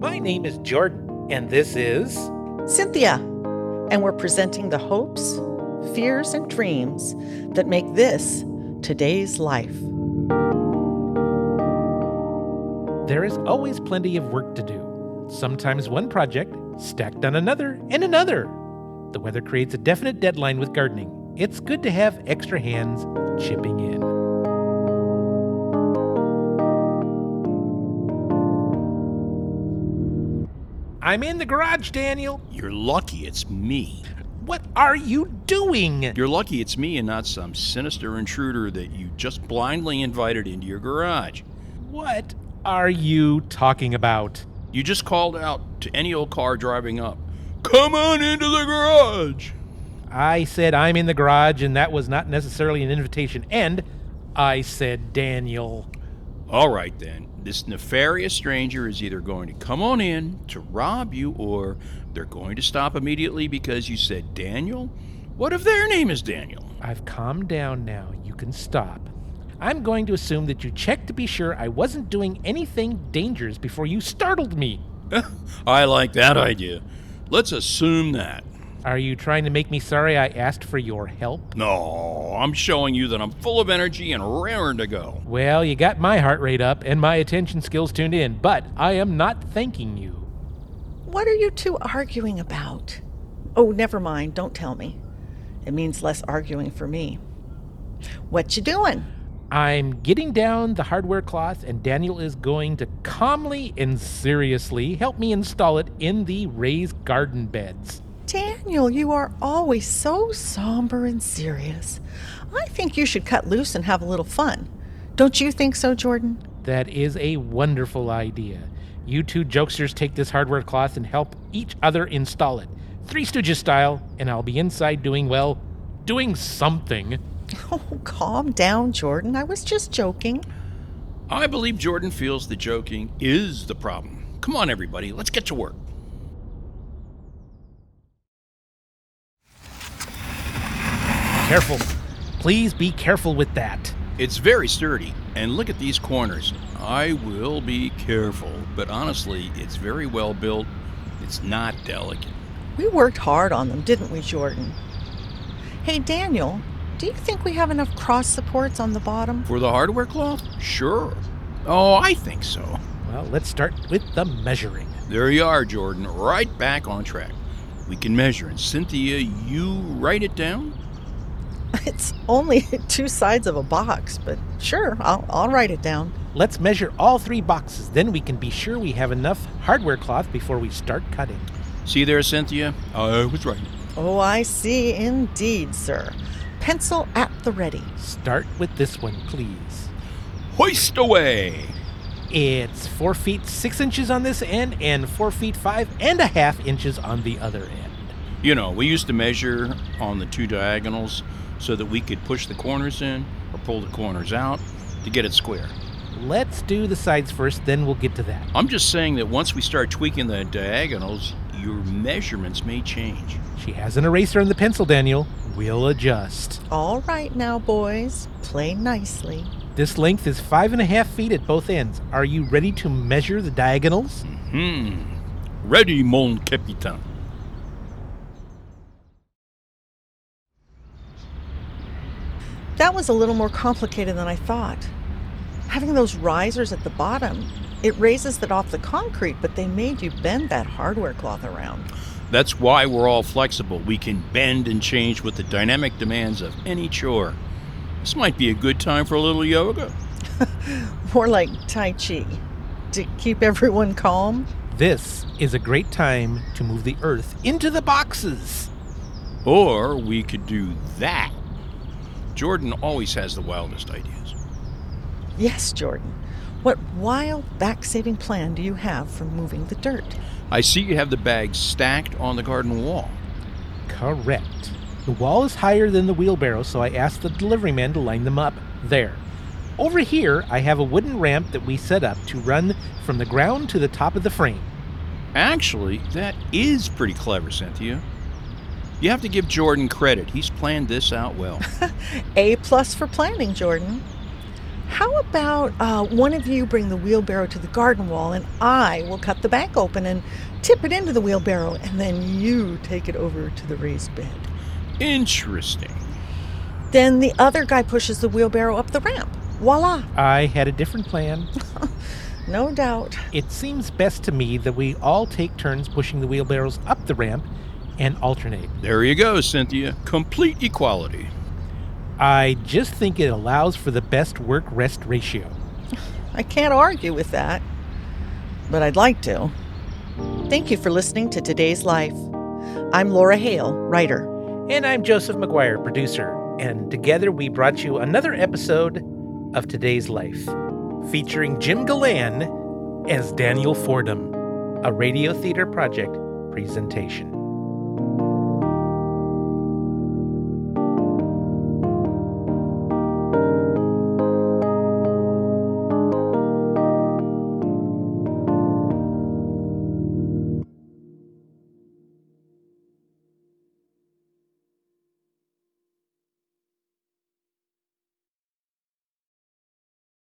My name is Jordan, and this is. Cynthia, and we're presenting the hopes, fears, and dreams that make this today's life. There is always plenty of work to do. Sometimes one project stacked on another and another. The weather creates a definite deadline with gardening. It's good to have extra hands chipping in. I'm in the garage, Daniel. You're lucky it's me. What are you doing? You're lucky it's me and not some sinister intruder that you just blindly invited into your garage. What are you talking about? You just called out to any old car driving up. Come on into the garage! I said I'm in the garage, and that was not necessarily an invitation. And I said Daniel. All right then. This nefarious stranger is either going to come on in to rob you or they're going to stop immediately because you said Daniel? What if their name is Daniel? I've calmed down now. You can stop. I'm going to assume that you checked to be sure I wasn't doing anything dangerous before you startled me. I like that idea. Let's assume that. Are you trying to make me sorry I asked for your help? No, I'm showing you that I'm full of energy and raring to go. Well, you got my heart rate up and my attention skills tuned in, but I am not thanking you. What are you two arguing about? Oh, never mind. Don't tell me. It means less arguing for me. What you doing? I'm getting down the hardware cloth, and Daniel is going to calmly and seriously help me install it in the raised garden beds. Daniel, you are always so somber and serious. I think you should cut loose and have a little fun. Don't you think so, Jordan? That is a wonderful idea. You two jokesters take this hardware cloth and help each other install it. Three Stooges style, and I'll be inside doing, well, doing something. Oh, calm down, Jordan. I was just joking. I believe Jordan feels the joking is the problem. Come on, everybody, let's get to work. Careful. Please be careful with that. It's very sturdy, and look at these corners. I will be careful, but honestly, it's very well built. It's not delicate. We worked hard on them, didn't we, Jordan? Hey, Daniel, do you think we have enough cross supports on the bottom? For the hardware cloth? Sure. Oh, I think so. Well, let's start with the measuring. There you are, Jordan, right back on track. We can measure, and Cynthia, you write it down? It's only two sides of a box, but sure, I'll, I'll write it down. Let's measure all three boxes. Then we can be sure we have enough hardware cloth before we start cutting. See there, Cynthia? I was right. Oh, I see indeed, sir. Pencil at the ready. Start with this one, please. Hoist away! It's four feet six inches on this end and four feet five and a half inches on the other end. You know, we used to measure on the two diagonals so that we could push the corners in or pull the corners out to get it square. Let's do the sides first, then we'll get to that. I'm just saying that once we start tweaking the diagonals, your measurements may change. She has an eraser and the pencil, Daniel. We'll adjust. All right now, boys. Play nicely. This length is five and a half feet at both ends. Are you ready to measure the diagonals? Hmm. Ready, mon capitaine. That was a little more complicated than I thought. Having those risers at the bottom, it raises it off the concrete, but they made you bend that hardware cloth around. That's why we're all flexible. We can bend and change with the dynamic demands of any chore. This might be a good time for a little yoga. More like Tai Chi. To keep everyone calm? This is a great time to move the earth into the boxes. Or we could do that. Jordan always has the wildest ideas. Yes, Jordan. What wild back saving plan do you have for moving the dirt? I see you have the bags stacked on the garden wall. Correct. The wall is higher than the wheelbarrow, so I asked the delivery man to line them up there. Over here, I have a wooden ramp that we set up to run from the ground to the top of the frame. Actually, that is pretty clever, Cynthia. You have to give Jordan credit. He's planned this out well. A plus for planning, Jordan. How about uh, one of you bring the wheelbarrow to the garden wall and I will cut the bank open and tip it into the wheelbarrow and then you take it over to the raised bed? Interesting. Then the other guy pushes the wheelbarrow up the ramp. Voila! I had a different plan. No doubt. It seems best to me that we all take turns pushing the wheelbarrows up the ramp and alternate. There you go, Cynthia. Complete equality. I just think it allows for the best work rest ratio. I can't argue with that, but I'd like to. Thank you for listening to Today's Life. I'm Laura Hale, writer. And I'm Joseph McGuire, producer. And together we brought you another episode of Today's Life, featuring Jim Galan as Daniel Fordham, a Radio Theater Project presentation.